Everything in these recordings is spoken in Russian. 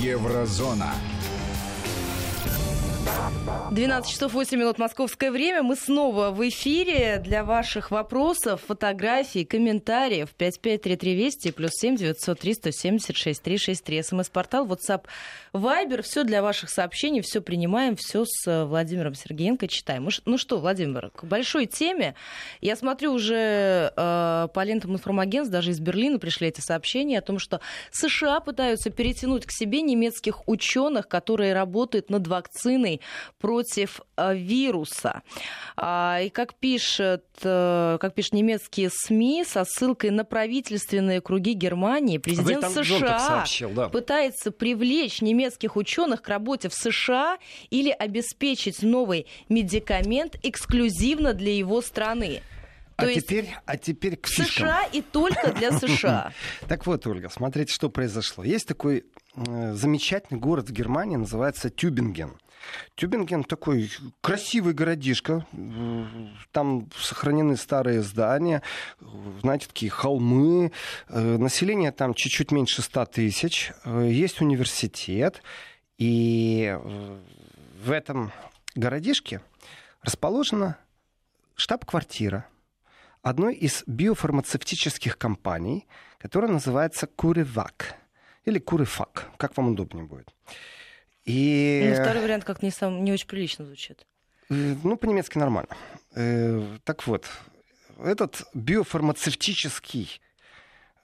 Еврозона. 12 часов 8 минут московское время. Мы снова в эфире для ваших вопросов, фотографий, комментариев. 5533 Вести плюс 7 903 176 363. СМС-портал, WhatsApp, Viber. Все для ваших сообщений, все принимаем, все с э, Владимиром Сергеенко читаем. Ну что, Владимир, к большой теме. Я смотрю уже э, по лентам информагентств, даже из Берлина пришли эти сообщения о том, что США пытаются перетянуть к себе немецких ученых, которые работают над вакциной против э, вируса. А, и как пишет, э, как пишут немецкие СМИ, со ссылкой на правительственные круги Германии, президент США сообщил, да. пытается привлечь немецких ученых к работе в США или обеспечить новый медикамент эксклюзивно для его страны. То а теперь, а теперь к фишкам. США и только для США. Так вот, Ольга, смотрите, что произошло. Есть такой э, замечательный город в Германии, называется Тюбинген. Тюбинген такой красивый городишко. Там сохранены старые здания, знаете, такие холмы. Э, население там чуть-чуть меньше 100 тысяч. Э, есть университет. И э, в этом городишке расположена штаб-квартира одной из биофармацевтических компаний, которая называется Куревак или Курифак, как вам удобнее будет. И... Ну, второй вариант как не, сам, не очень прилично звучит. Э, ну, по-немецки нормально. Э, так вот, этот биофармацевтический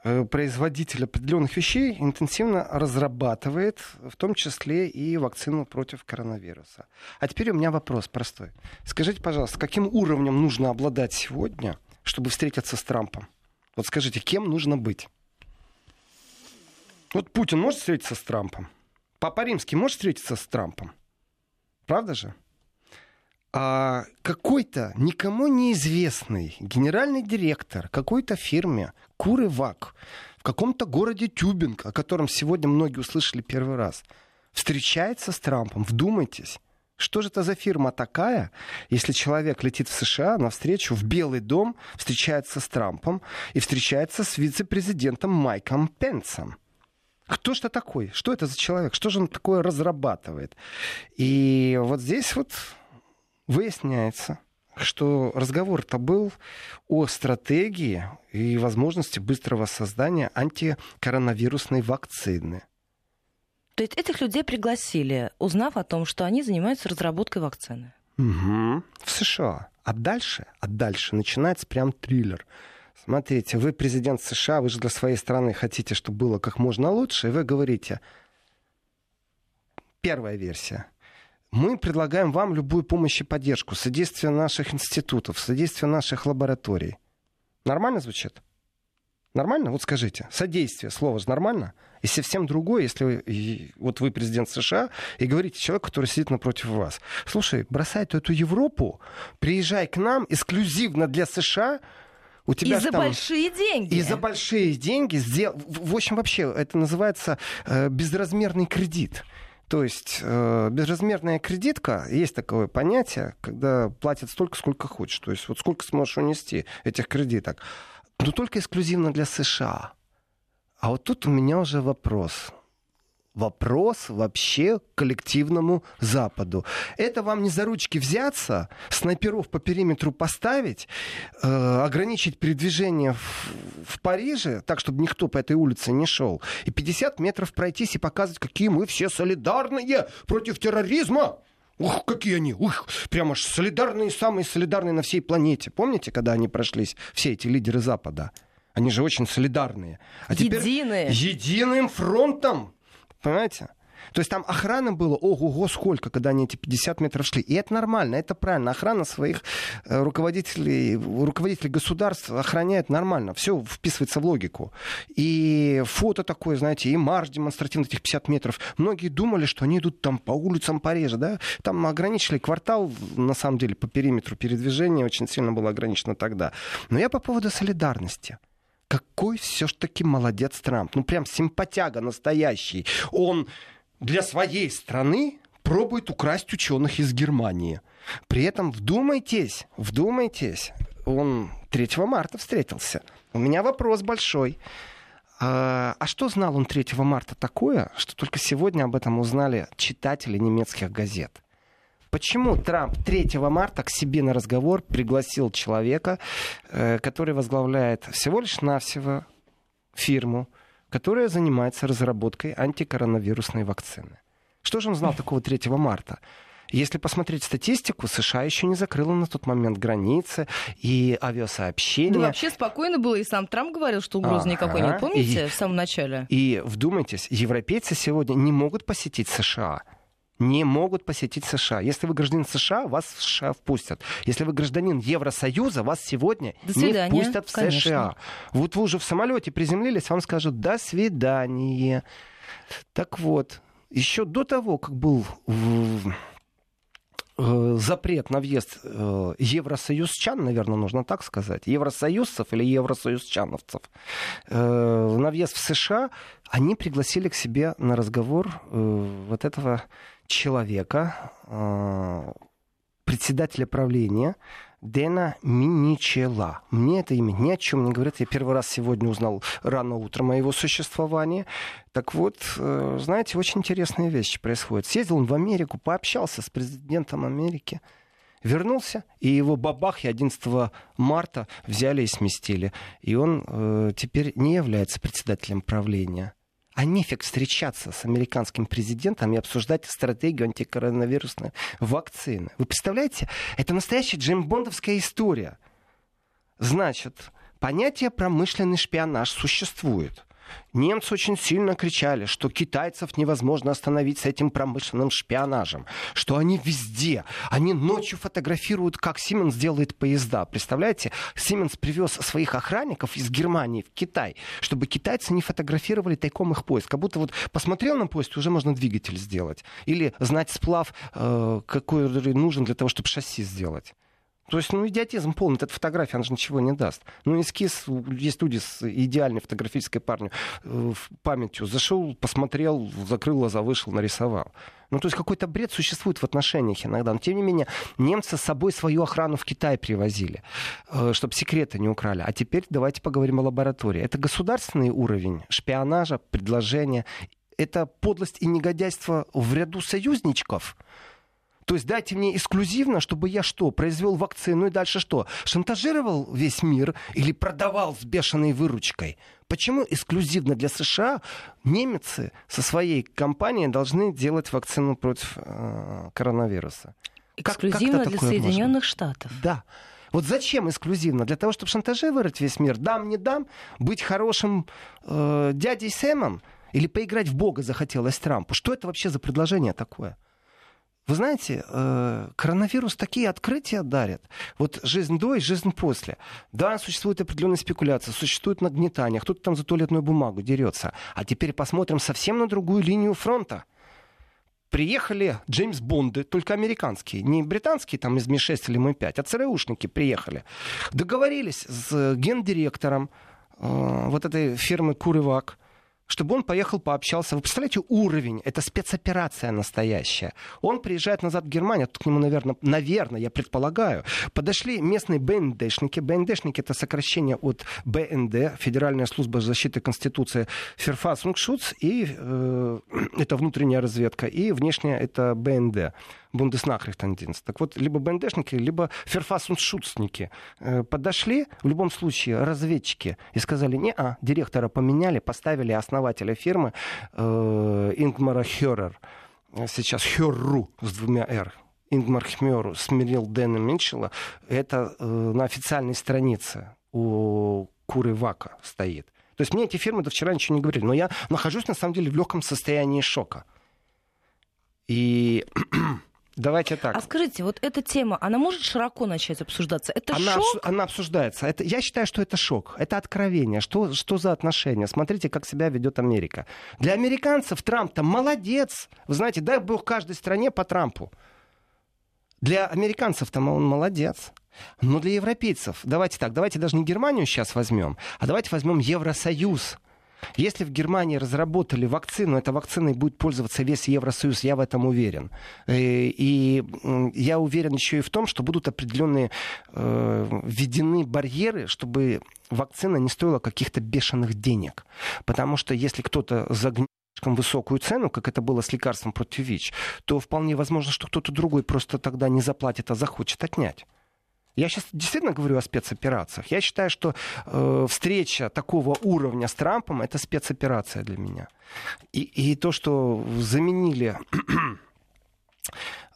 э, производитель определенных вещей интенсивно разрабатывает, в том числе и вакцину против коронавируса. А теперь у меня вопрос простой. Скажите, пожалуйста, каким уровнем нужно обладать сегодня, чтобы встретиться с Трампом? Вот скажите, кем нужно быть? Вот Путин может встретиться с Трампом? Папа Римский может встретиться с Трампом? Правда же? А какой-то никому неизвестный генеральный директор какой-то фирме Курывак в каком-то городе Тюбинг, о котором сегодня многие услышали первый раз, встречается с Трампом. Вдумайтесь. Что же это за фирма такая, если человек летит в США на встречу в Белый дом, встречается с Трампом и встречается с вице-президентом Майком Пенсом? Кто же это такой? Что это за человек? Что же он такое разрабатывает? И вот здесь вот выясняется, что разговор-то был о стратегии и возможности быстрого создания антикоронавирусной вакцины. То есть этих людей пригласили, узнав о том, что они занимаются разработкой вакцины. Угу. В США. А дальше, а дальше начинается прям триллер. Смотрите, вы президент США, вы же для своей страны хотите, чтобы было как можно лучше, и вы говорите, первая версия, мы предлагаем вам любую помощь и поддержку, содействие наших институтов, содействие наших лабораторий. Нормально звучит? Нормально? Вот скажите. Содействие, слово же нормально? И совсем другое, если вы, вот вы президент США и говорите человеку, который сидит напротив вас. Слушай, бросай эту Европу, приезжай к нам эксклюзивно для США, у тебя и за там... большие деньги. И за большие деньги. Сдел... В общем, вообще, это называется э, безразмерный кредит. То есть э, безразмерная кредитка, есть такое понятие, когда платят столько, сколько хочешь. То есть вот сколько сможешь унести этих кредиток. Но только эксклюзивно для США. А вот тут у меня уже вопрос вопрос вообще коллективному Западу. Это вам не за ручки взяться, снайперов по периметру поставить, э, ограничить передвижение в, в Париже, так, чтобы никто по этой улице не шел, и 50 метров пройтись и показывать, какие мы все солидарные против терроризма. Ух, какие они! Ух, прямо аж солидарные, самые солидарные на всей планете. Помните, когда они прошлись, все эти лидеры Запада? Они же очень солидарные. А Единые. теперь единым фронтом Понимаете? То есть там охраны было, ого-го, сколько, когда они эти 50 метров шли. И это нормально, это правильно. Охрана своих э, руководителей, руководителей государств охраняет нормально. Все вписывается в логику. И фото такое, знаете, и марш демонстративный этих 50 метров. Многие думали, что они идут там по улицам Парижа, да? Там ограничили квартал, на самом деле, по периметру передвижения очень сильно было ограничено тогда. Но я по поводу солидарности какой все-таки молодец Трамп. Ну, прям симпатяга настоящий. Он для своей страны пробует украсть ученых из Германии. При этом вдумайтесь, вдумайтесь, он 3 марта встретился. У меня вопрос большой. А а что знал он 3 марта такое, что только сегодня об этом узнали читатели немецких газет? Почему Трамп 3 марта к себе на разговор пригласил человека, э, который возглавляет всего лишь навсего фирму, которая занимается разработкой антикоронавирусной вакцины? Что же он знал такого 3 марта? Если посмотреть статистику, США еще не закрыла на тот момент границы и авиасообщения. Да вообще спокойно было, и сам Трамп говорил, что угрозы ага. никакой нет. Помните, и, в самом начале? И вдумайтесь, европейцы сегодня не могут посетить США не могут посетить США. Если вы гражданин США, вас в США впустят. Если вы гражданин Евросоюза, вас сегодня не впустят в Конечно. США. Вот вы уже в самолете приземлились, вам скажут «до свидания». Так вот, еще до того, как был Э, запрет на въезд э, евросоюзчан, наверное, нужно так сказать, евросоюзцев или евросоюзчановцев э, на въезд в США, они пригласили к себе на разговор вот этого человека, председателя правления, Дэна Миничела. Мне это имя ни о чем не говорит. Я первый раз сегодня узнал рано утром о его существовании. Так вот, э, знаете, очень интересные вещи происходят. Съездил он в Америку, пообщался с президентом Америки. Вернулся, и его бабахи 11 марта взяли и сместили. И он э, теперь не является председателем правления а нефиг встречаться с американским президентом и обсуждать стратегию антикоронавирусной вакцины. Вы представляете? Это настоящая джеймбондовская история. Значит, понятие промышленный шпионаж существует. Немцы очень сильно кричали, что китайцев невозможно остановить с этим промышленным шпионажем, что они везде, они ночью фотографируют, как Сименс делает поезда. Представляете, Сименс привез своих охранников из Германии в Китай, чтобы китайцы не фотографировали тайком их поезд. Как будто вот посмотрел на поезд, уже можно двигатель сделать. Или знать сплав, э, какой нужен для того, чтобы шасси сделать. То есть, ну, идиотизм полный. Эта фотография, она же ничего не даст. Ну, эскиз, есть люди с идеальной фотографической парню, э, памятью. Зашел, посмотрел, закрыл глаза, вышел, нарисовал. Ну, то есть какой-то бред существует в отношениях иногда. Но, тем не менее, немцы с собой свою охрану в Китай привозили, э, чтобы секреты не украли. А теперь давайте поговорим о лаборатории. Это государственный уровень шпионажа, предложения. Это подлость и негодяйство в ряду союзничков – то есть дайте мне эксклюзивно, чтобы я что, произвел вакцину и дальше что? Шантажировал весь мир или продавал с бешеной выручкой? Почему эксклюзивно для США немцы со своей компанией должны делать вакцину против э, коронавируса? Эксклюзивно как, как для Соединенных можно? Штатов. Да. Вот зачем эксклюзивно? Для того, чтобы шантажировать весь мир? Дам, не дам? Быть хорошим э, дядей Сэмом? Или поиграть в Бога захотелось Трампу? Что это вообще за предложение такое? Вы знаете, э, коронавирус такие открытия дарит. Вот жизнь до и жизнь после. Да, существует определенная спекуляция, существует нагнетание, кто-то там за туалетную бумагу дерется. А теперь посмотрим совсем на другую линию фронта. Приехали Джеймс Бонды, только американские, не британские там из Ми-6 или Ми-5, а ЦРУшники приехали. Договорились с гендиректором э, вот этой фирмы Курывак, чтобы он поехал, пообщался. Вы представляете, уровень, это спецоперация настоящая. Он приезжает назад в Германию, тут к нему, наверное, наверное, я предполагаю, подошли местные БНДшники. БНДшники — это сокращение от БНД, Федеральная служба защиты Конституции, Ферфасунгшутс, и э, это внутренняя разведка, и внешняя — это БНД. Бундеснахрихтандинст. Так вот, либо БНДшники, либо ферфасуншутсники э, подошли, в любом случае, разведчики, и сказали, не а, директора поменяли, поставили основателя фирмы э, Ингмара Херер, сейчас Херру с двумя «р», Ингмар Хмеру смирил Дэна Минчела, это э, на официальной странице у Куры Вака стоит. То есть мне эти фирмы до вчера ничего не говорили, но я нахожусь на самом деле в легком состоянии шока. И Давайте так. А скажите, вот эта тема, она может широко начать обсуждаться? Это она, шок? Она обсуждается. Это, я считаю, что это шок. Это откровение. Что, что за отношения? Смотрите, как себя ведет Америка. Для американцев Трамп-то молодец. Вы знаете, дай бог каждой стране по Трампу. Для американцев-то он молодец. Но для европейцев, давайте так, давайте даже не Германию сейчас возьмем, а давайте возьмем Евросоюз. Если в Германии разработали вакцину, эта вакциной будет пользоваться весь Евросоюз, я в этом уверен. Э, и, я уверен еще и в том, что будут определенные э, введены барьеры, чтобы вакцина не стоила каких-то бешеных денег. Потому что если кто-то загнет слишком высокую цену, как это было с лекарством против ВИЧ, то вполне возможно, что кто-то другой просто тогда не заплатит, а захочет отнять. Я сейчас действительно говорю о спецоперациях. Я считаю, что э, встреча такого уровня с Трампом это спецоперация для меня. И, и то, что заменили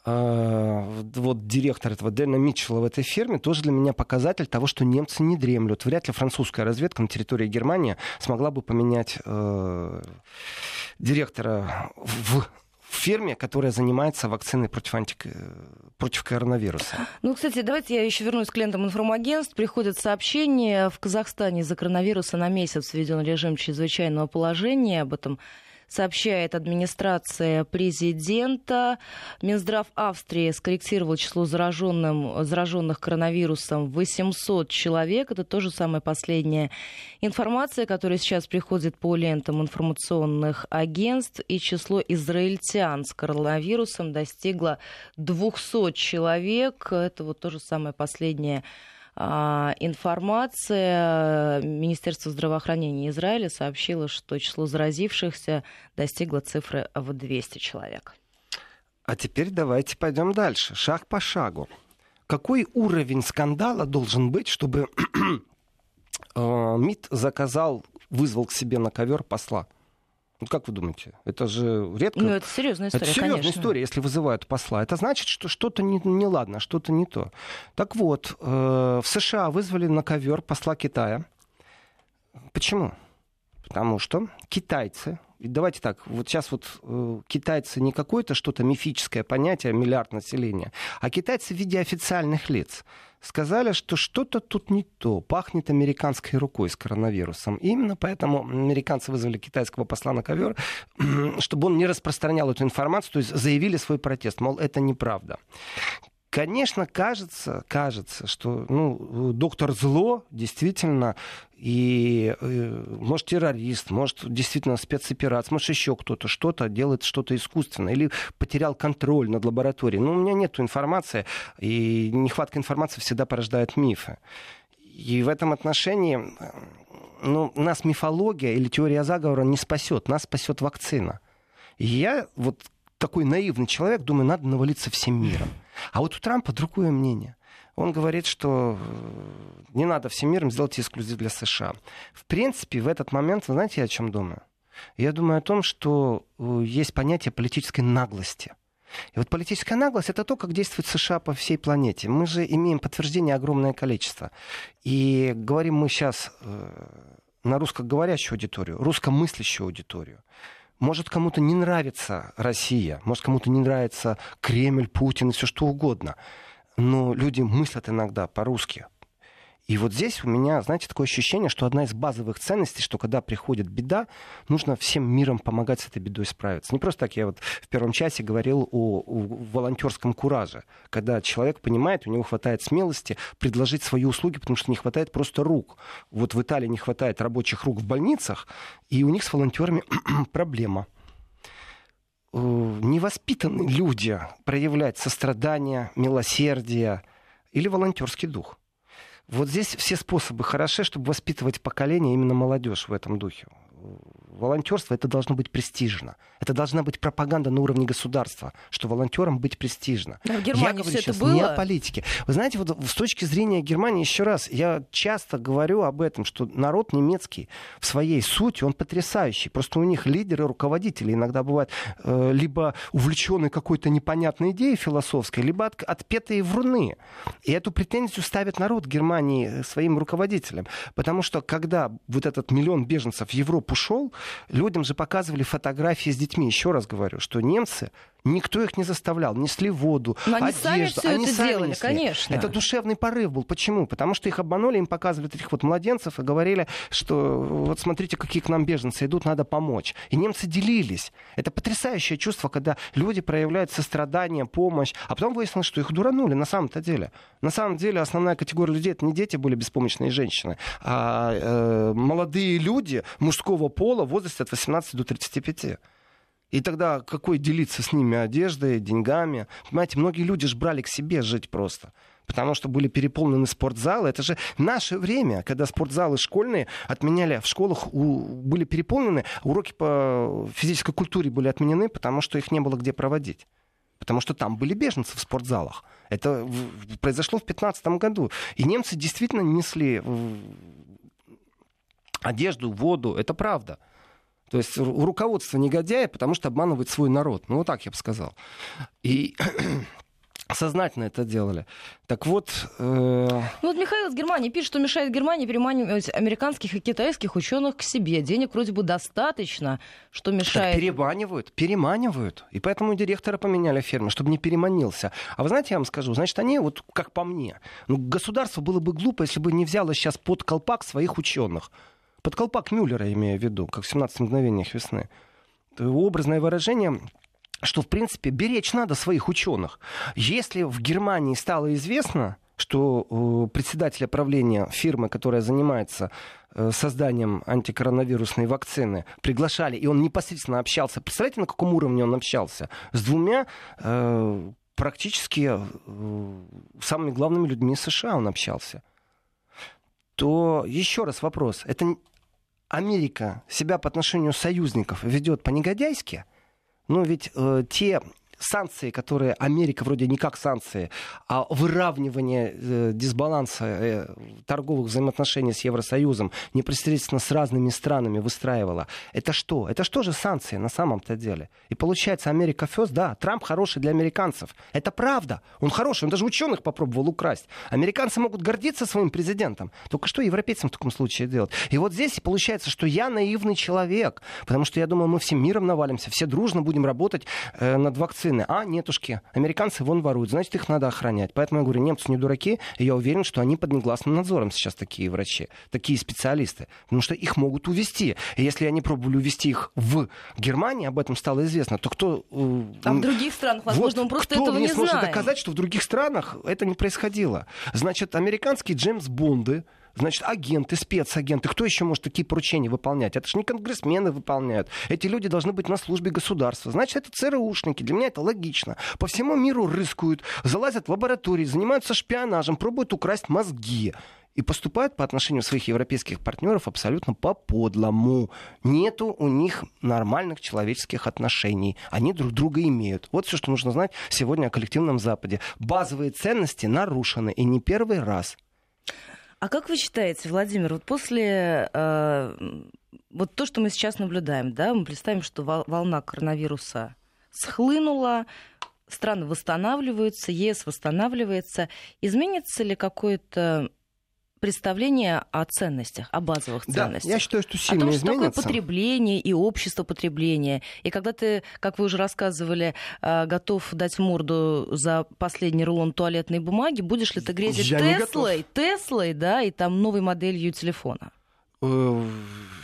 э, вот директор этого Дэна Митчелла в этой фирме тоже для меня показатель того, что немцы не дремлют. Вряд ли французская разведка на территории Германии смогла бы поменять э, директора в фирме, которая занимается вакциной против, антик... против коронавируса. Ну, кстати, давайте я еще вернусь к лентам информагентств. Приходят сообщения. В Казахстане из-за коронавируса на месяц введен режим чрезвычайного положения. Об этом сообщает администрация президента. Минздрав Австрии скорректировал число зараженным, зараженных коронавирусом 800 человек. Это тоже самая последняя информация, которая сейчас приходит по лентам информационных агентств. И число израильтян с коронавирусом достигло 200 человек. Это вот тоже самое последнее а, информация. Министерство здравоохранения Израиля сообщило, что число заразившихся достигло цифры в 200 человек. А теперь давайте пойдем дальше, шаг по шагу. Какой уровень скандала должен быть, чтобы э, МИД заказал, вызвал к себе на ковер посла? Ну, как вы думаете? Это же редко... Ну, это серьезная история, Это серьезная конечно. история, если вызывают посла. Это значит, что что-то не, не ладно, что-то не то. Так вот, э, в США вызвали на ковер посла Китая. Почему? Потому что китайцы давайте так, вот сейчас вот э, китайцы не какое-то что-то мифическое понятие, миллиард населения, а китайцы в виде официальных лиц сказали, что что-то тут не то, пахнет американской рукой с коронавирусом. И именно поэтому американцы вызвали китайского посла на ковер, чтобы он не распространял эту информацию, то есть заявили свой протест, мол, это неправда. Конечно, кажется, кажется, что ну, доктор зло действительно и э, может террорист, может действительно спецоперация, может еще кто-то что-то делает что-то искусственно или потерял контроль над лабораторией. Но у меня нет информации, и нехватка информации всегда порождает мифы. И в этом отношении ну, нас мифология или теория заговора не спасет, нас спасет вакцина. И я вот такой наивный человек, думаю, надо навалиться всем миром. А вот у Трампа другое мнение. Он говорит, что э, не надо всем миром сделать эксклюзив для США. В принципе, в этот момент, вы знаете, я о чем думаю? Я думаю о том, что э, есть понятие политической наглости. И вот политическая наглость это то, как действует США по всей планете. Мы же имеем подтверждение огромное количество. И говорим мы сейчас э, на русскоговорящую аудиторию, русскомыслящую аудиторию. Может, кому-то не нравится Россия, может, кому-то не нравится Кремль, Путин все что угодно. Но люди мыслят иногда по-русски. И вот здесь у меня, знаете, такое ощущение, что одна из базовых ценностей, что когда приходит беда, нужно всем миром помогать с этой бедой справиться. Не просто так я вот в первом часе говорил о, о волонтерском кураже, когда человек понимает, у него хватает смелости предложить свои услуги, потому что не хватает просто рук. Вот в Италии не хватает рабочих рук в больницах, и у них с волонтерами проблема э, невоспитанные люди проявлять сострадание, милосердие или волонтерский дух. Вот здесь все способы хороши, чтобы воспитывать поколение, именно молодежь в этом духе волонтерство это должно быть престижно. Это должна быть пропаганда на уровне государства, что волонтерам быть престижно. А в Германии я говорю все сейчас это было? не о политике. Вы знаете, вот с точки зрения Германии, еще раз, я часто говорю об этом, что народ немецкий в своей сути, он потрясающий. Просто у них лидеры, руководители иногда бывают э, либо увлеченные какой-то непонятной идеей философской, либо от, отпетые вруны. И эту претензию ставит народ Германии своим руководителям. Потому что когда вот этот миллион беженцев в Европу шел, людям же показывали фотографии с детьми. Еще раз говорю, что немцы Никто их не заставлял, несли воду, Но они одежду. сами все они это сами делали, несли. конечно. Это душевный порыв был. Почему? Потому что их обманули, им показывали этих вот младенцев и говорили, что вот смотрите, какие к нам беженцы идут, надо помочь. И немцы делились. Это потрясающее чувство, когда люди проявляют сострадание, помощь, а потом выяснилось, что их дуранули на самом-то деле. На самом деле основная категория людей это не дети были беспомощные женщины, а э, молодые люди мужского пола в возрасте от 18 до 35. И тогда какой делиться с ними одеждой, деньгами? Понимаете, многие люди же брали к себе жить просто. Потому что были переполнены спортзалы. Это же наше время, когда спортзалы школьные отменяли, в школах у, были переполнены, уроки по физической культуре были отменены, потому что их не было где проводить. Потому что там были беженцы в спортзалах. Это в- произошло в 15 году. И немцы действительно несли одежду, воду. Это правда. То есть ру- руководство негодяя, потому что обманывает свой народ. Ну, вот так я бы сказал. И сознательно это делали. Так вот, э, Ну вот Михаил из Германии пишет, что мешает Германии переманивать американских и китайских ученых к себе. Денег вроде бы достаточно, что так мешает. переманивают, переманивают. И поэтому директора поменяли фермы, чтобы не переманился. А вы знаете, я вам скажу, значит, они, вот как по мне, ну, государство было бы глупо, если бы не взяло сейчас под колпак своих ученых. Под колпак Мюллера, имею в виду, как в 17 мгновениях весны. Образное выражение что, в принципе, беречь надо своих ученых. Если в Германии стало известно, что э, председателя правления фирмы, которая занимается э, созданием антикоронавирусной вакцины, приглашали, и он непосредственно общался. Представляете, на каком уровне он общался? С двумя э, практически э, самыми главными людьми США он общался. То еще раз вопрос. Это Америка себя по отношению союзников ведет по-негодяйски? Ну, ведь э, те санкции, которые Америка вроде не как санкции, а выравнивание э, дисбаланса э, торговых взаимоотношений с Евросоюзом непосредственно с разными странами выстраивала. Это что? Это что же санкции на самом-то деле? И получается, Америка фест, да, Трамп хороший для американцев. Это правда. Он хороший, он даже ученых попробовал украсть. Американцы могут гордиться своим президентом. Только что европейцам в таком случае делать? И вот здесь получается, что я наивный человек, потому что я думаю, мы всем миром навалимся, все дружно будем работать э, над вакциной. А, нетушки, американцы вон воруют, значит, их надо охранять. Поэтому я говорю, немцы не дураки, и я уверен, что они под негласным надзором сейчас такие врачи, такие специалисты, потому что их могут увести. И если они пробовали увести их в Германии, об этом стало известно, то кто... А в других странах, возможно, вот мы просто кто этого мне не сможет знаем. доказать, что в других странах это не происходило? Значит, американские Джеймс Бонды, Значит, агенты, спецагенты, кто еще может такие поручения выполнять? Это же не конгрессмены выполняют. Эти люди должны быть на службе государства. Значит, это ЦРУшники. Для меня это логично. По всему миру рыскают, залазят в лаборатории, занимаются шпионажем, пробуют украсть мозги. И поступают по отношению своих европейских партнеров абсолютно по-подлому. Нету у них нормальных человеческих отношений. Они друг друга имеют. Вот все, что нужно знать сегодня о коллективном Западе. Базовые ценности нарушены. И не первый раз. А как вы считаете, Владимир, вот после э, вот то, что мы сейчас наблюдаем, да, мы представим, что вол- волна коронавируса схлынула, страны восстанавливаются, ЕС восстанавливается, изменится ли какое-то представление о ценностях, о базовых Да, ценностях? я считаю, что о сильно том, что такое потребление и общество потребления. И когда ты, как вы уже рассказывали, э, готов дать морду за последний рулон туалетной бумаги, будешь ли ты грезить Я Теслой, Теслой, да, и там новой моделью телефона?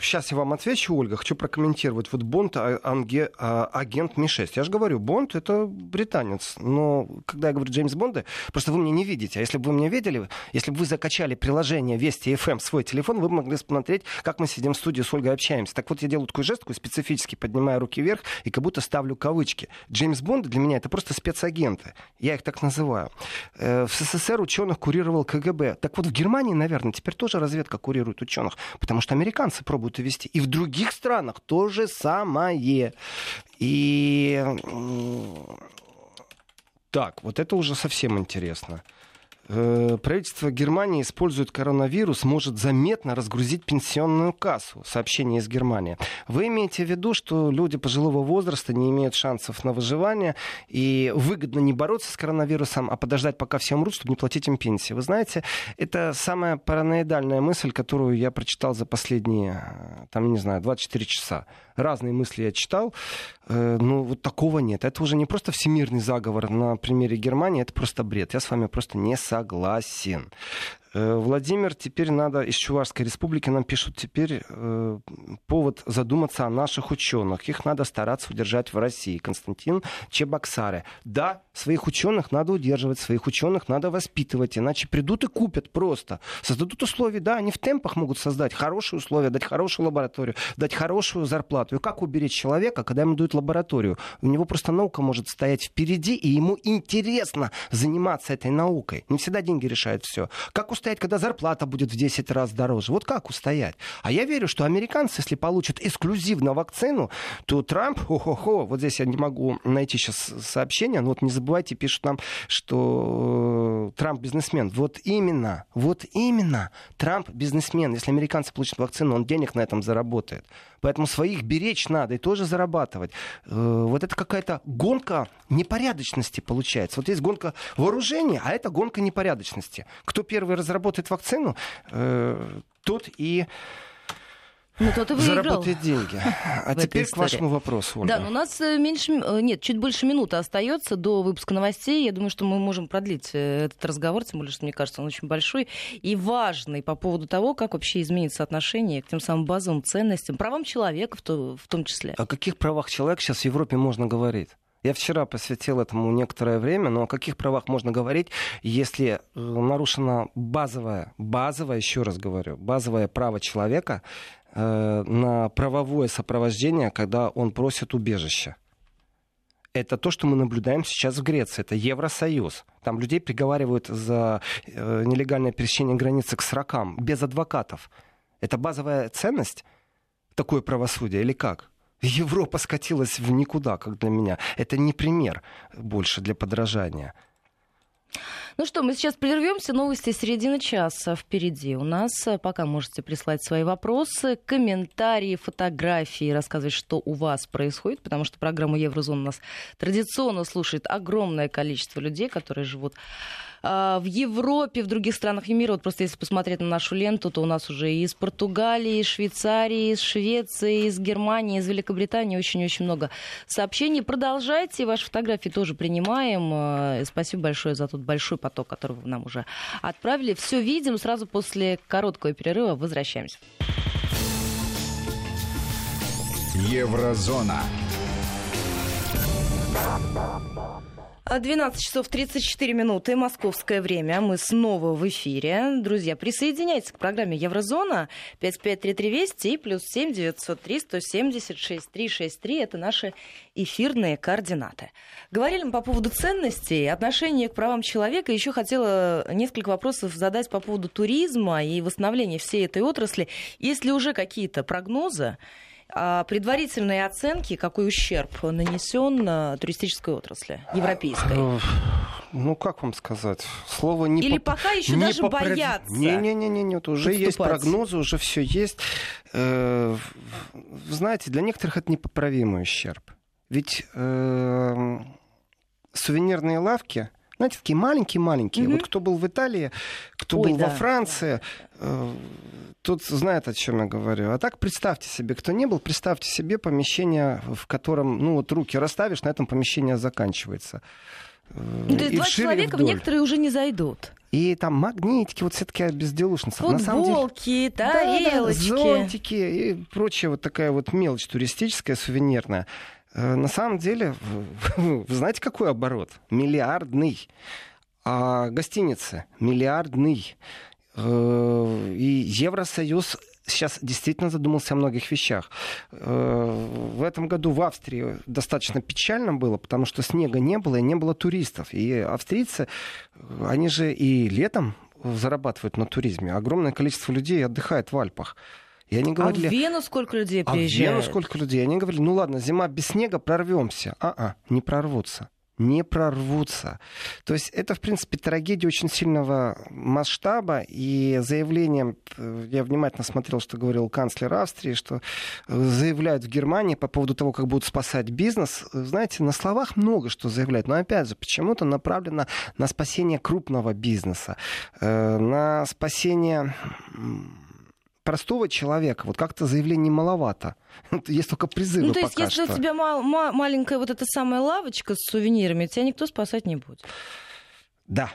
Сейчас я вам отвечу, Ольга. Хочу прокомментировать. Вот Бонд, а- анге- а, агент Ми-6. Я же говорю, Бонд — это британец. Но когда я говорю Джеймс Бонда, просто вы меня не видите. А если бы вы меня видели, если бы вы закачали приложение Вести FM в свой телефон, вы могли смотреть, как мы сидим в студии с Ольгой общаемся. Так вот, я делаю такой жест, такой специфический, поднимаю руки вверх и как будто ставлю кавычки. Джеймс Бонд для меня — это просто спецагенты. Я их так называю. Э, В СССР ученых курировал КГБ. Так вот, в Германии, наверное, теперь тоже разведка курирует ученых, потому что американцы пробуют увести. И в других странах то же самое. И так, вот это уже совсем интересно. Э, правительство Германии использует коронавирус, может заметно разгрузить пенсионную кассу. Сообщение из Германии. Вы имеете в виду, что люди пожилого возраста не имеют шансов на выживание, и выгодно не бороться с коронавирусом, а подождать, пока все умрут, чтобы не платить им пенсии. Вы знаете, это самая параноидальная мысль, которую я прочитал за последние, э, там, не знаю, 24 часа. Разные мысли я читал, э, но вот такого нет. Это уже не просто всемирный заговор на примере Германии, это просто бред. Я с вами просто не согласен. Э, Владимир, теперь надо из Чувашской республики нам пишут теперь э, повод задуматься о наших ученых. Их надо стараться удержать в России. Константин Чебоксаре. Да, своих ученых надо удерживать, своих ученых надо воспитывать, иначе придут и купят просто. Создадут условия, да, они в темпах могут создать хорошие условия, дать хорошую лабораторию, дать хорошую зарплату. И как уберечь человека, когда ему дают лабораторию? У него просто наука может стоять впереди, и ему интересно заниматься этой наукой. Не всегда деньги решают все. Как устоять, когда зарплата будет в 10 раз дороже? Вот как устоять? А я верю, что американцы, если получат эксклюзивно вакцину, то Трамп, хо-хо-хо, вот здесь я не могу найти сейчас сообщение, но вот не забывайте, пишут нам, что э, Трамп бизнесмен. Вот именно, вот именно, Трамп бизнесмен. Если американцы получат вакцину, он денег на этом заработает. Поэтому своих беречь надо и тоже зарабатывать. Э, вот это какая-то гонка непорядочности получается. Вот есть гонка вооружения, а это гонка непорядочности. Кто первый разработает вакцину, э, тот и ну, тот и выиграл. Заработать деньги. А теперь к вашему вопросу, Ольга. Да, но у нас э, меньше, э, нет, чуть больше минуты остается до выпуска новостей. Я думаю, что мы можем продлить э, этот разговор, тем более, что, мне кажется, он очень большой и важный по поводу того, как вообще изменится отношение к тем самым базовым ценностям, правам человека в, то, в том числе. О каких правах человека сейчас в Европе можно говорить? Я вчера посвятил этому некоторое время, но о каких правах можно говорить, если нарушено базовое, базовое, еще раз говорю, базовое право человека Э, на правовое сопровождение, когда он просит убежища. Это то, что мы наблюдаем сейчас в Греции. Это Евросоюз. Там людей приговаривают за э, нелегальное пересечение границы к срокам, без адвокатов. Это базовая ценность, такое правосудие или как? Европа скатилась в никуда, как для меня. Это не пример больше для подражания. Ну что, мы сейчас прервемся. Новости середины часа впереди. У нас пока можете прислать свои вопросы, комментарии, фотографии, рассказывать, что у вас происходит, потому что программу Еврозон у нас традиционно слушает огромное количество людей, которые живут в Европе, в других странах мира. Вот просто если посмотреть на нашу ленту, то у нас уже и из Португалии, из Швейцарии, из Швеции, из Германии, из Великобритании очень-очень много сообщений. Продолжайте, ваши фотографии тоже принимаем. А, спасибо большое за тот большой поток, который вы нам уже отправили. Все видим. Сразу после короткого перерыва возвращаемся. Еврозона. 12 часов 34 минуты, московское время. Мы снова в эфире. Друзья, присоединяйтесь к программе Еврозона 553320 и плюс 7 903 176 363. Это наши эфирные координаты. Говорили мы по поводу ценностей, отношения к правам человека. Еще хотела несколько вопросов задать по поводу туризма и восстановления всей этой отрасли. Есть ли уже какие-то прогнозы? А предварительные оценки, какой ущерб нанесен туристической отрасли, европейской? Э, ну, как вам сказать? Слово не Или по... пока еще не даже попро... боятся? Не-не-не, нет, уже есть прогнозы, уже все есть. Э, знаете, для некоторых это непоправимый ущерб. Ведь э, сувенирные лавки, знаете, такие маленькие-маленькие. Mm-hmm. Вот кто был в Италии, кто Ой, был да. во Франции, э, тот знает, о чем я говорю. А так представьте себе, кто не был, представьте себе помещение, в котором, ну вот руки расставишь, на этом помещение заканчивается. Ну, то есть два человека в некоторые уже не зайдут. И там магнитики, вот все таки безделушница. Футболки, тарелочки. Да, да, зонтики и прочая вот такая вот мелочь туристическая, сувенирная. Э, на самом деле, вы знаете, какой оборот? Миллиардный. А гостиницы миллиардный. Э, и Евросоюз сейчас действительно задумался о многих вещах. Э, в этом году в Австрии достаточно печально было, потому что снега не было и не было туристов. И австрийцы, они же и летом зарабатывают на туризме. Огромное количество людей отдыхает в Альпах. И они говорили, а в Вену сколько людей приезжает? А в Вену сколько людей? Они говорили, ну ладно, зима без снега, прорвемся. А-а, не прорвутся не прорвутся. То есть это, в принципе, трагедия очень сильного масштаба, и заявление, э, я внимательно смотрел, что говорил канцлер Австрии, что э, заявляют в Германии по поводу того, как будут спасать бизнес. Знаете, на словах много что заявляют, но опять же, почему-то направлено на спасение крупного бизнеса, э, на спасение простого человека вот как-то заявлений маловато. Есть только призывы Ну, то есть, если что. у тебя ма- ма- маленькая вот эта самая лавочка с сувенирами, тебя никто спасать не будет. Да,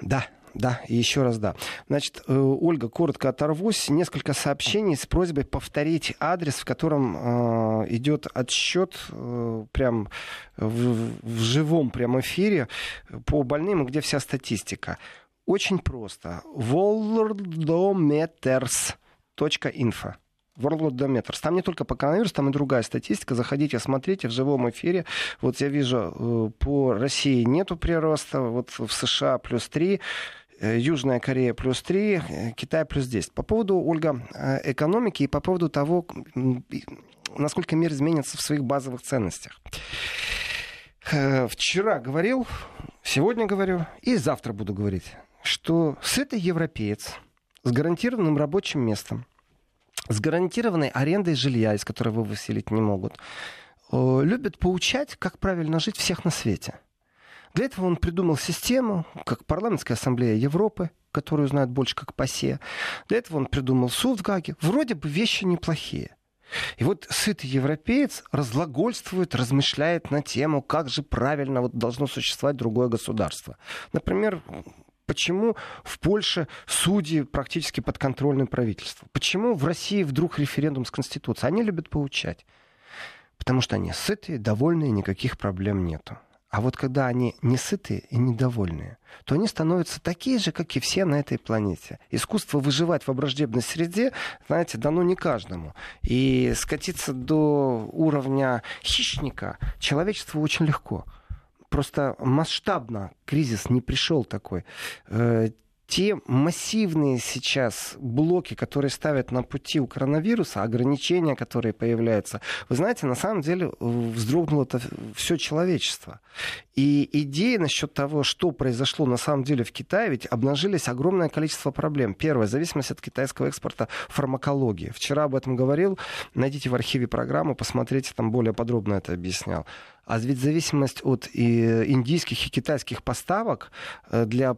да, да, и еще раз да. Значит, э, Ольга, коротко оторвусь. Несколько сообщений с просьбой повторить адрес, в котором э, идет отсчет э, прям в, в живом прям эфире по больным, где вся статистика. Очень просто. worldometers.info. Worldometers. Там не только по коронавирусу, там и другая статистика. Заходите, смотрите в живом эфире. Вот я вижу, э, по России нету прироста, вот в США плюс 3, э, Южная Корея плюс 3, э, Китай плюс 10. По поводу, Ольга, экономики и по поводу того, насколько мир изменится в своих базовых ценностях. Вчера говорил, сегодня говорю и завтра буду говорить, что сытый европеец с гарантированным рабочим местом, с гарантированной арендой жилья, из которого вы выселить не могут, э, любит поучать, как правильно жить всех на свете. Для этого он придумал систему, как парламентская ассамблея Европы, которую знают больше как ПАСЕ. Для этого он придумал суд в Гаге. Вроде бы вещи неплохие. И вот сытый европеец разглагольствует, размышляет на тему, как же правильно вот должно существовать другое государство. Например, Почему в Польше судьи практически подконтрольны правительству? Почему в России вдруг референдум с Конституцией? Они любят поучать. Потому что они сытые, довольные, никаких проблем нету. А вот когда они не сытые и недовольные, то они становятся такие же, как и все на этой планете. Искусство выживать в враждебной среде, знаете, дано не каждому. И скатиться до уровня хищника человечеству очень легко просто масштабно кризис не пришел такой. Э, те массивные сейчас блоки, которые ставят на пути у коронавируса, ограничения, которые появляются, вы знаете, на самом деле вздрогнуло это все человечество. И идеи насчет того, что произошло на самом деле в Китае, ведь обнажились огромное количество проблем. Первое, зависимость от китайского экспорта фармакологии. Вчера об этом говорил. Найдите в архиве программы, посмотрите, там более подробно это объяснял. А ведь зависимость от индийских и китайских поставок для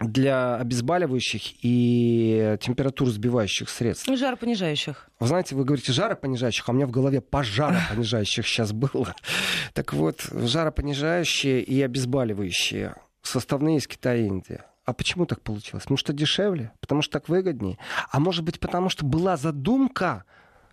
для обезболивающих и температуру сбивающих средств. И жаропонижающих. Вы знаете, вы говорите жаропонижающих, а у меня в голове пожаропонижающих сейчас было. Так вот, жаропонижающие и обезболивающие составные из Китая и Индии. А почему так получилось? Потому что дешевле, потому что так выгоднее. А может быть, потому что была задумка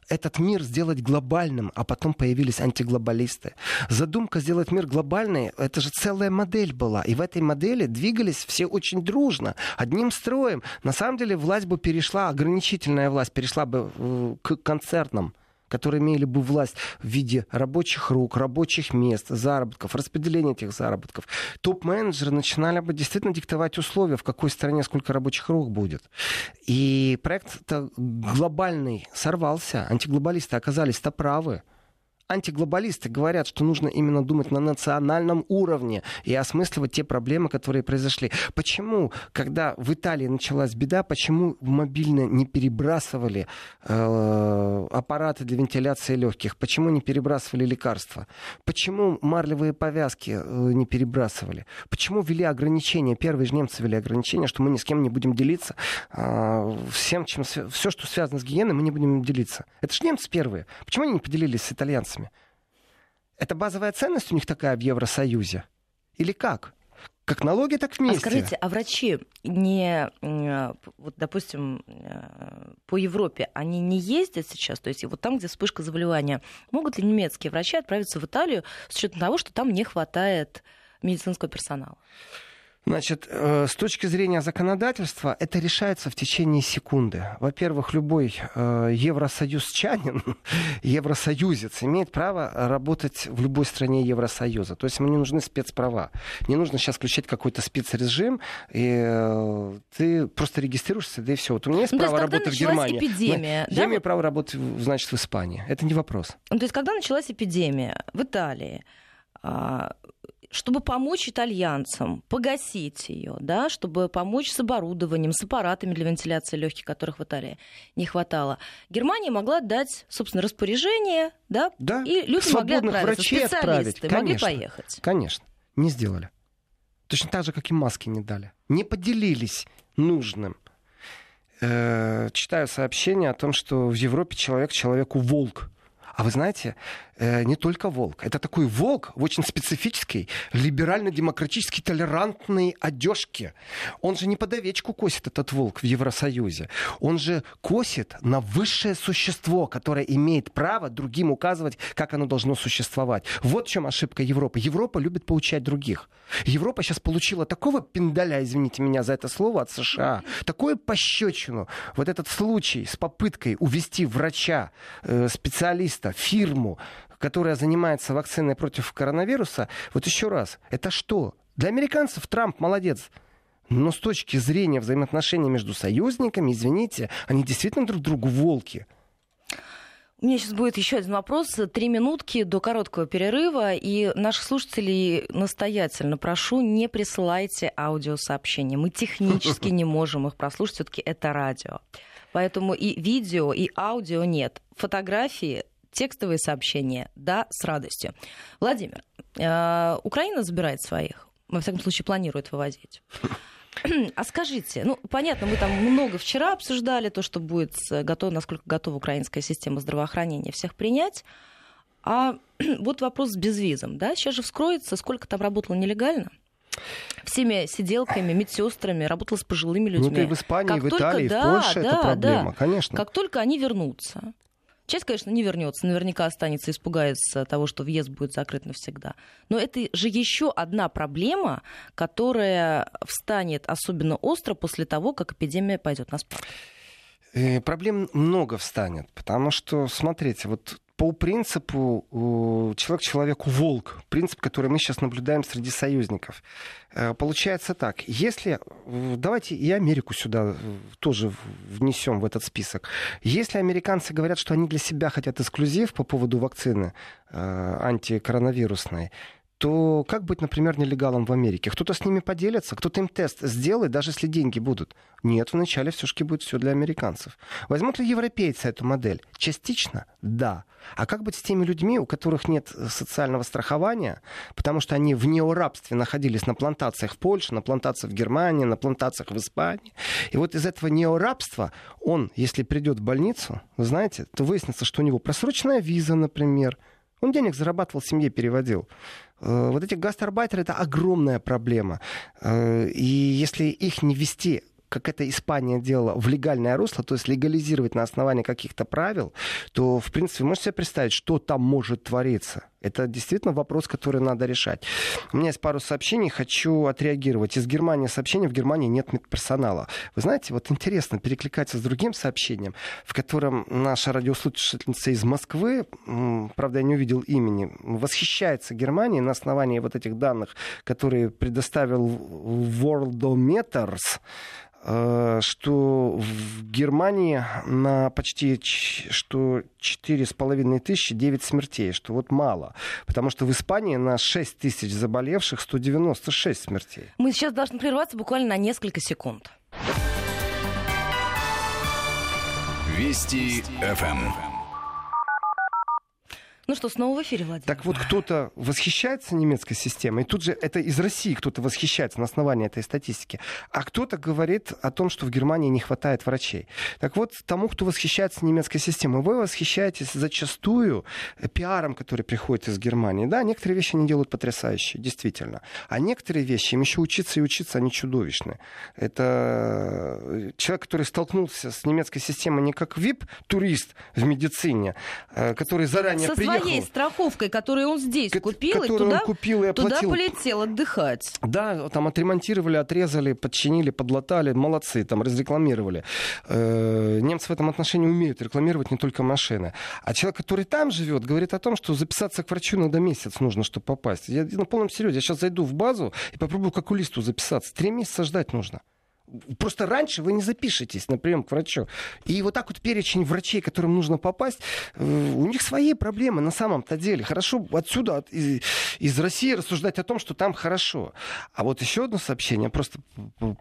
этот мир сделать глобальным, а потом появились антиглобалисты. Задумка сделать мир глобальный, это же целая модель была. И в этой модели двигались все очень дружно, одним строем. На самом деле власть бы перешла, ограничительная власть перешла бы э, к концертным которые имели бы власть в виде рабочих рук, рабочих мест, заработков, распределения этих заработков. Топ-менеджеры начинали бы действительно диктовать условия, в какой стране сколько рабочих рук будет. И проект глобальный сорвался, антиглобалисты оказались-то правы антиглобалисты говорят, что нужно именно думать на национальном уровне и осмысливать те проблемы, которые произошли. Почему, когда в Италии началась беда, почему мобильно не перебрасывали э, аппараты для вентиляции легких? Почему не перебрасывали лекарства? Почему марлевые повязки э, не перебрасывали? Почему ввели ограничения? Первые же немцы ввели ограничения, что мы ни с кем не будем делиться. Э, всем, чем, все, что связано с гигиеной, мы не будем делиться. Это же немцы первые. Почему они не поделились с итальянцами? Это базовая ценность у них такая в Евросоюзе? Или как? Как налоги, так вместе. А скажите, а врачи не, вот, допустим, по Европе, они не ездят сейчас? То есть вот там, где вспышка заболевания, могут ли немецкие врачи отправиться в Италию с учетом того, что там не хватает медицинского персонала? Значит, э, с точки зрения законодательства, это решается в течение секунды. Во-первых, любой э, евросоюзчанин, евросоюзец имеет право работать в любой стране Евросоюза. То есть ему не нужны спецправа. Не нужно сейчас включать какой-то спецрежим, и э, ты просто регистрируешься, да и все. Вот у меня есть ну, право есть, работать в Германии. Эпидемия, я да? имею право работать, значит, в Испании. Это не вопрос. Ну, то есть, когда началась эпидемия в Италии, чтобы помочь итальянцам погасить ее, да, чтобы помочь с оборудованием, с аппаратами для вентиляции легких, которых в Италии не хватало, Германия могла дать, собственно, распоряжение, да, да. и люди могли отправиться, врачей специалисты отправить. могли Конечно. поехать. Конечно, не сделали. Точно так же, как и маски не дали. Не поделились нужным. Э, читаю сообщение о том, что в Европе человек человеку волк. А вы знаете, э, не только волк. Это такой волк в очень специфической, либерально-демократической, толерантной одежке. Он же не под овечку косит, этот волк в Евросоюзе. Он же косит на высшее существо, которое имеет право другим указывать, как оно должно существовать. Вот в чем ошибка Европы. Европа любит поучать других. Европа сейчас получила такого пиндаля, извините меня за это слово, от США, такую пощечину. Вот этот случай с попыткой увести врача, э, специалиста, фирму, которая занимается вакциной против коронавируса, вот еще раз, это что? Для американцев Трамп молодец. Но с точки зрения взаимоотношений между союзниками, извините, они действительно друг другу волки. У меня сейчас будет еще один вопрос. Три минутки до короткого перерыва. И наших слушателей настоятельно прошу, не присылайте аудиосообщения. Мы технически не можем их прослушать. Все-таки это радио. Поэтому и видео, и аудио нет. Фотографии текстовые сообщения, да, с радостью. Владимир, э, Украина забирает своих, во всяком случае, планирует вывозить. А скажите, ну, понятно, мы там много вчера обсуждали то, что будет готов, насколько готова украинская система здравоохранения всех принять. А вот вопрос с безвизом, да? Сейчас же вскроется, сколько там работало нелегально? всеми сиделками, медсестрами, работала с пожилыми людьми. Ну, и в Испании, как в только, Италии, да, в Польше да, это проблема, да. конечно. Как только они вернутся, Часть, конечно, не вернется, наверняка останется, испугается того, что въезд будет закрыт навсегда. Но это же еще одна проблема, которая встанет особенно остро после того, как эпидемия пойдет на спад. Э, Проблем много встанет, потому что, смотрите, вот по принципу человек человеку волк, принцип, который мы сейчас наблюдаем среди союзников. Э, получается так, если, давайте и Америку сюда тоже внесем в этот список. Если американцы говорят, что они для себя хотят эксклюзив по поводу вакцины э, антикоронавирусной, то как быть, например, нелегалом в Америке? Кто-то с ними поделится, кто-то им тест сделает, даже если деньги будут. Нет, вначале все-таки будет все для американцев. Возьмут ли европейцы эту модель? Частично? Да. А как быть с теми людьми, у которых нет социального страхования, потому что они в неорабстве находились на плантациях в Польше, на плантациях в Германии, на плантациях в Испании. И вот из этого неорабства он, если придет в больницу, знаете, то выяснится, что у него просроченная виза, например, он денег зарабатывал, семье переводил. Вот эти гастарбайтеры — это огромная проблема. И если их не вести как это Испания делала, в легальное русло, то есть легализировать на основании каких-то правил, то, в принципе, можете себе представить, что там может твориться. Это действительно вопрос, который надо решать. У меня есть пару сообщений, хочу отреагировать. Из Германии сообщение, в Германии нет медперсонала. Вы знаете, вот интересно перекликаться с другим сообщением, в котором наша радиослушательница из Москвы, правда, я не увидел имени, восхищается Германией на основании вот этих данных, которые предоставил Worldometers, что в Германии на почти что 4,5 тысячи 9 смертей, что вот мало. Потому что в Испании на 6 тысяч заболевших 196 смертей. Мы сейчас должны прерваться буквально на несколько секунд. Вести ФМ. Ну что, снова в эфире, Владимир. Так вот, кто-то восхищается немецкой системой, и тут же это из России кто-то восхищается на основании этой статистики, а кто-то говорит о том, что в Германии не хватает врачей. Так вот, тому, кто восхищается немецкой системой, вы восхищаетесь зачастую пиаром, который приходит из Германии. Да, некоторые вещи они делают потрясающие, действительно. А некоторые вещи, им еще учиться и учиться, они чудовищны. Это человек, который столкнулся с немецкой системой не как VIP-турист в медицине, который заранее Со приехал. Своей страховкой, которую он здесь купил, и которую он туда, купил и туда оплатил. полетел отдыхать. Да, там отремонтировали, отрезали, подчинили, подлатали. Молодцы, там разрекламировали. Э, Немцы в этом отношении умеют рекламировать не только машины. А человек, который там живет, говорит о том, что записаться к врачу надо месяц нужно, чтобы попасть. Я на полном серьезе. Я сейчас зайду в базу и попробую к окулисту записаться. Три месяца ждать нужно. Просто раньше вы не запишетесь на прием к врачу. И вот так вот перечень врачей, которым нужно попасть, э, у них свои проблемы на самом-то деле. Хорошо отсюда, из, из России рассуждать о том, что там хорошо. А вот еще одно сообщение, просто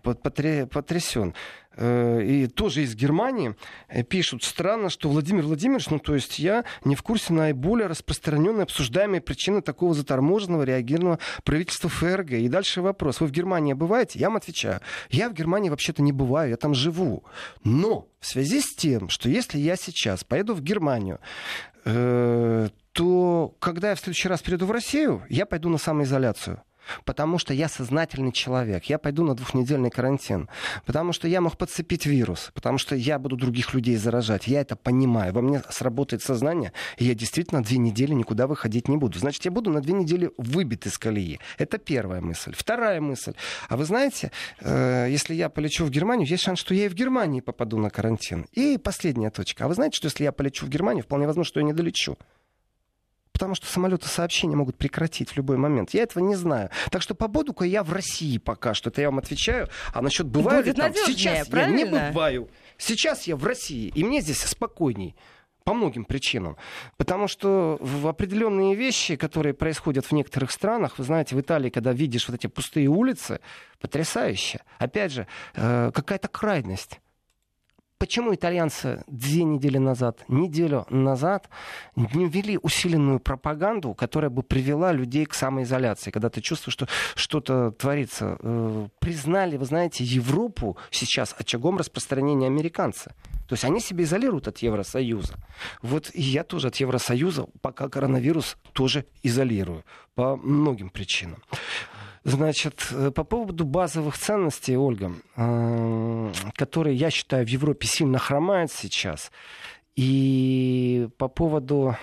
потрясен. Э, и тоже из Германии э, пишут, странно, что Владимир Владимирович, ну то есть я не в курсе наиболее распространенной обсуждаемой причины такого заторможенного реагированного правительства ФРГ. И дальше вопрос. Вы в Германии бываете? Я вам отвечаю. Я в Германии вообще-то не бываю, я там живу. Но в связи с тем, что если я сейчас поеду в Германию, э, то когда я в следующий раз приеду в Россию, я пойду на самоизоляцию. Потому что я сознательный человек. Я пойду на двухнедельный карантин. Потому что я мог подцепить вирус. Потому что я буду других людей заражать. Я это понимаю. Во мне сработает сознание. И я действительно две недели никуда выходить не буду. Значит, я буду на две недели выбит из колеи. Это первая мысль. Вторая мысль. А вы знаете, э, если я полечу в Германию, есть шанс, что я и в Германии попаду на карантин. И последняя точка. А вы знаете, что если я полечу в Германию, вполне возможно, что я не долечу потому что самолеты сообщения могут прекратить в любой момент. Я этого не знаю. Так что побуду-ка я в России пока что. Это я вам отвечаю. А насчет бываю Будет ли там? Сейчас правильно? я не бываю. Сейчас я в России, и мне здесь спокойней. По многим причинам. Потому что в определенные вещи, которые происходят в некоторых странах, вы знаете, в Италии, когда видишь вот эти пустые улицы, потрясающе. Опять же, э, какая-то крайность. Почему итальянцы две недели назад, неделю назад не ввели усиленную пропаганду, которая бы привела людей к самоизоляции, когда ты чувствуешь, что что-то творится? Э, признали, вы знаете, Европу сейчас очагом распространения американцы. То есть они себя изолируют от Евросоюза. Вот и я тоже от Евросоюза, пока коронавирус, тоже изолирую по многим причинам. Значит, э, по поводу базовых ценностей, Ольга, э, которые, я считаю, в Европе сильно хромают сейчас. И по поводу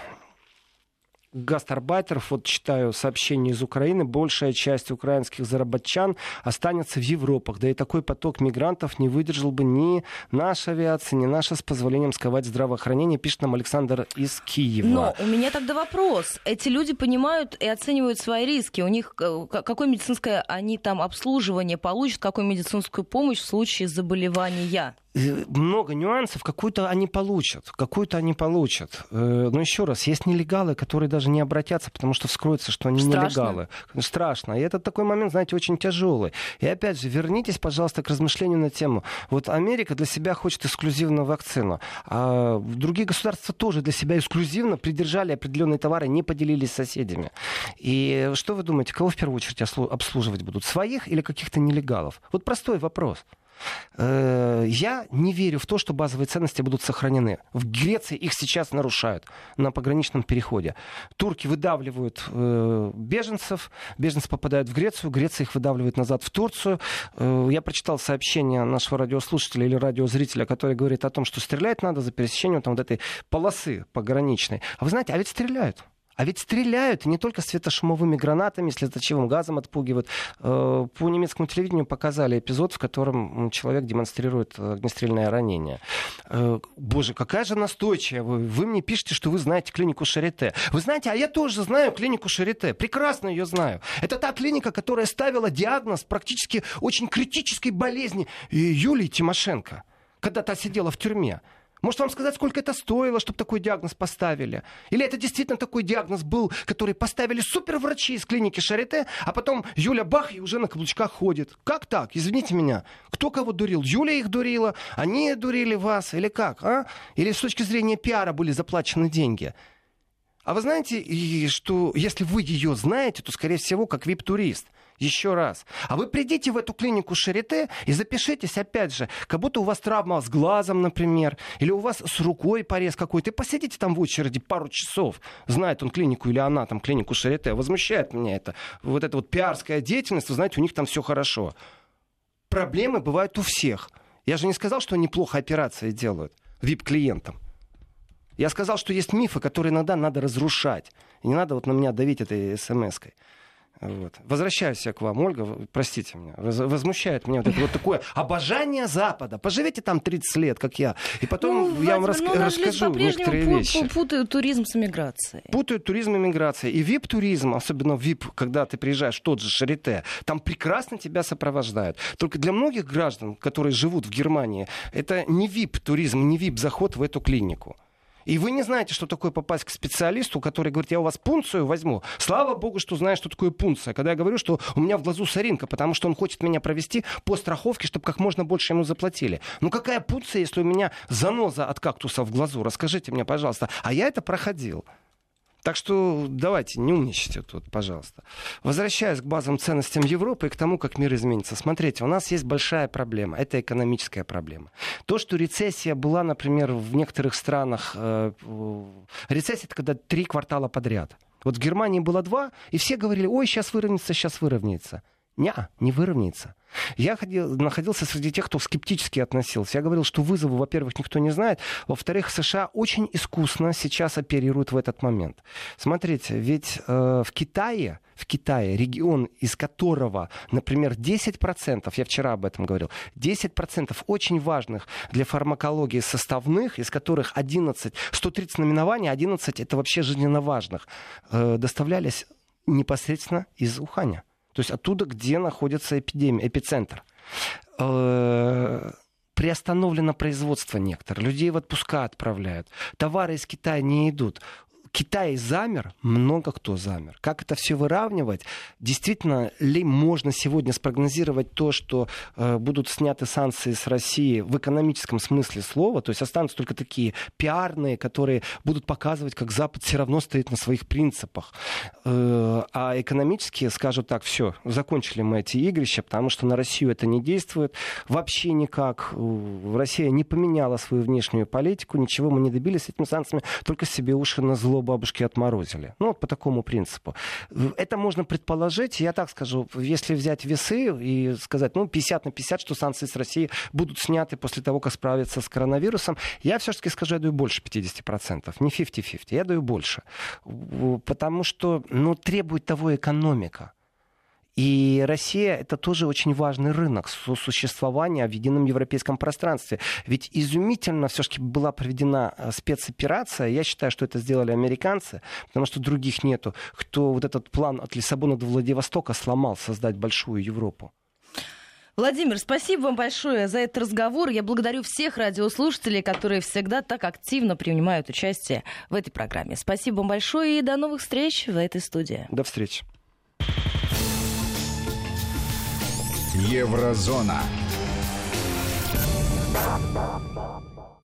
гастарбайтеров, вот читаю сообщение из Украины, большая часть украинских заработчан останется в Европах. Да и такой поток мигрантов не выдержал бы ни наша авиация, ни наша с позволением сковать здравоохранение, пишет нам Александр из Киева. Но у меня тогда вопрос. Эти люди понимают и оценивают свои риски. У них э, какое медицинское они там обслуживание получат, какую медицинскую помощь в случае заболевания? Э, много нюансов, какую-то они получат, какую-то они получат. Э, но еще раз, есть нелегалы, которые даже не обратятся, потому что вскроется, что они Страшно. нелегалы. Страшно. И это такой момент, знаете, очень тяжелый. И опять же, вернитесь, пожалуйста, к размышлению на тему. Вот Америка для себя хочет эксклюзивную вакцину, а другие государства тоже для себя эксклюзивно придержали определенные товары, не поделились с соседями. И что вы думаете, кого в первую очередь обслуживать будут? Своих или каких-то нелегалов? Вот простой вопрос. Э, я не верю в то, что базовые ценности будут сохранены. В Греции их сейчас нарушают на пограничном переходе. Турки выдавливают э, беженцев, беженцы попадают в Грецию, Греция их выдавливает назад в Турцию. Э, я прочитал сообщение нашего радиослушателя или радиозрителя, который говорит о том, что стрелять надо за пересечением там, вот этой полосы пограничной. А вы знаете, а ведь стреляют. А ведь стреляют не только светошумовыми гранатами, слезоточивым газом отпугивают. Э, по немецкому телевидению показали эпизод, в котором человек демонстрирует огнестрельное ранение. Э, боже, какая же настойчивая вы. Вы мне пишете, что вы знаете клинику Шарите. Вы знаете, а я тоже знаю клинику Шарите. Прекрасно ее знаю. Это та клиника, которая ставила диагноз практически очень критической болезни Юлии Тимошенко, когда та сидела в тюрьме. Может вам сказать, сколько это стоило, чтобы такой диагноз поставили? Или это действительно такой диагноз был, который поставили суперврачи из клиники Шарите, а потом Юля Бах и уже на каблучках ходит? Как так? Извините меня. Кто кого дурил? Юля их дурила? Они дурили вас? Или как? А? Или с точки зрения пиара были заплачены деньги? А вы знаете, что если вы ее знаете, то, скорее всего, как вип-турист – еще раз. А вы придите в эту клинику Шарите и запишитесь, опять же, как будто у вас травма с глазом, например, или у вас с рукой порез какой-то, и посидите там в очереди пару часов. Знает он клинику или она там клинику Шарите. Возмущает меня это. Вот эта вот пиарская деятельность, вы знаете, у них там все хорошо. Проблемы бывают у всех. Я же не сказал, что они плохо операции делают вип-клиентам. Я сказал, что есть мифы, которые иногда надо разрушать. И не надо вот на меня давить этой смс-кой. Вот. Возвращаюсь я к вам, Ольга, простите меня. Возмущает меня вот это вот такое обожание Запада. Поживете там 30 лет, как я, и потом ну, я вам рас... ну, расскажу некоторые вещи. Путают туризм с эмиграцией. Путают туризм и миграцией. И вип-туризм, особенно вип, когда ты приезжаешь в тот же Шарите, там прекрасно тебя сопровождают. Только для многих граждан, которые живут в Германии, это не вип-туризм, не вип-заход в эту клинику. И вы не знаете, что такое попасть к специалисту, который говорит, я у вас пункцию возьму. Слава богу, что знаю, что такое пункция. Когда я говорю, что у меня в глазу соринка, потому что он хочет меня провести по страховке, чтобы как можно больше ему заплатили. Ну какая пункция, если у меня заноза от кактуса в глазу? Расскажите мне, пожалуйста. А я это проходил. Так что давайте, не умничайте тут, пожалуйста. Возвращаясь к базовым ценностям Европы и к тому, как мир изменится. Смотрите, у нас есть большая проблема. Это экономическая проблема. То, что рецессия была, например, в некоторых странах... Э, рецессия — это когда три квартала подряд. Вот в Германии было два, и все говорили, ой, сейчас выровняется, сейчас выровняется. Не, не выровняется. Я ходил, находился среди тех, кто скептически относился. Я говорил, что вызовы, во-первых, никто не знает. Во-вторых, США очень искусно сейчас оперируют в этот момент. Смотрите, ведь э, в Китае, в Китае, регион, из которого, например, 10%, я вчера об этом говорил, 10% очень важных для фармакологии составных, из которых 11, 130 наименований, 11 это вообще жизненно важных, э, доставлялись непосредственно из Уханя. То есть оттуда, где находится эпидемия, эпицентр. Э, приостановлено производство некоторых. Людей в отпуска отправляют. Товары из Китая не идут. Китай замер, много кто замер. Как это все выравнивать? Действительно ли можно сегодня спрогнозировать то, что э, будут сняты санкции с России в экономическом смысле слова? То есть останутся только такие пиарные, которые будут показывать, как Запад все равно стоит на своих принципах. Э, а экономически скажут так, все, закончили мы эти игрища, потому что на Россию это не действует вообще никак. Россия не поменяла свою внешнюю политику, ничего мы не добились этими санкциями, только себе уши на зло бабушки отморозили. Ну, вот по такому принципу. Это можно предположить, я так скажу, если взять весы и сказать, ну, 50 на 50, что санкции с России будут сняты после того, как справиться с коронавирусом, я все-таки скажу, я даю больше 50%. Не 50-50, я даю больше. Потому что, ну, требует того экономика. И Россия это тоже очень важный рынок сосуществования в едином европейском пространстве. Ведь изумительно все-таки была проведена э, спецоперация. Я считаю, что это сделали американцы, потому что других нету, кто вот этот план от Лиссабона до Владивостока сломал, создать большую Европу. Владимир, спасибо вам большое за этот разговор. Я благодарю всех радиослушателей, которые всегда так активно принимают участие в этой программе. Спасибо вам большое и до новых встреч в этой студии. До встречи. Еврозона.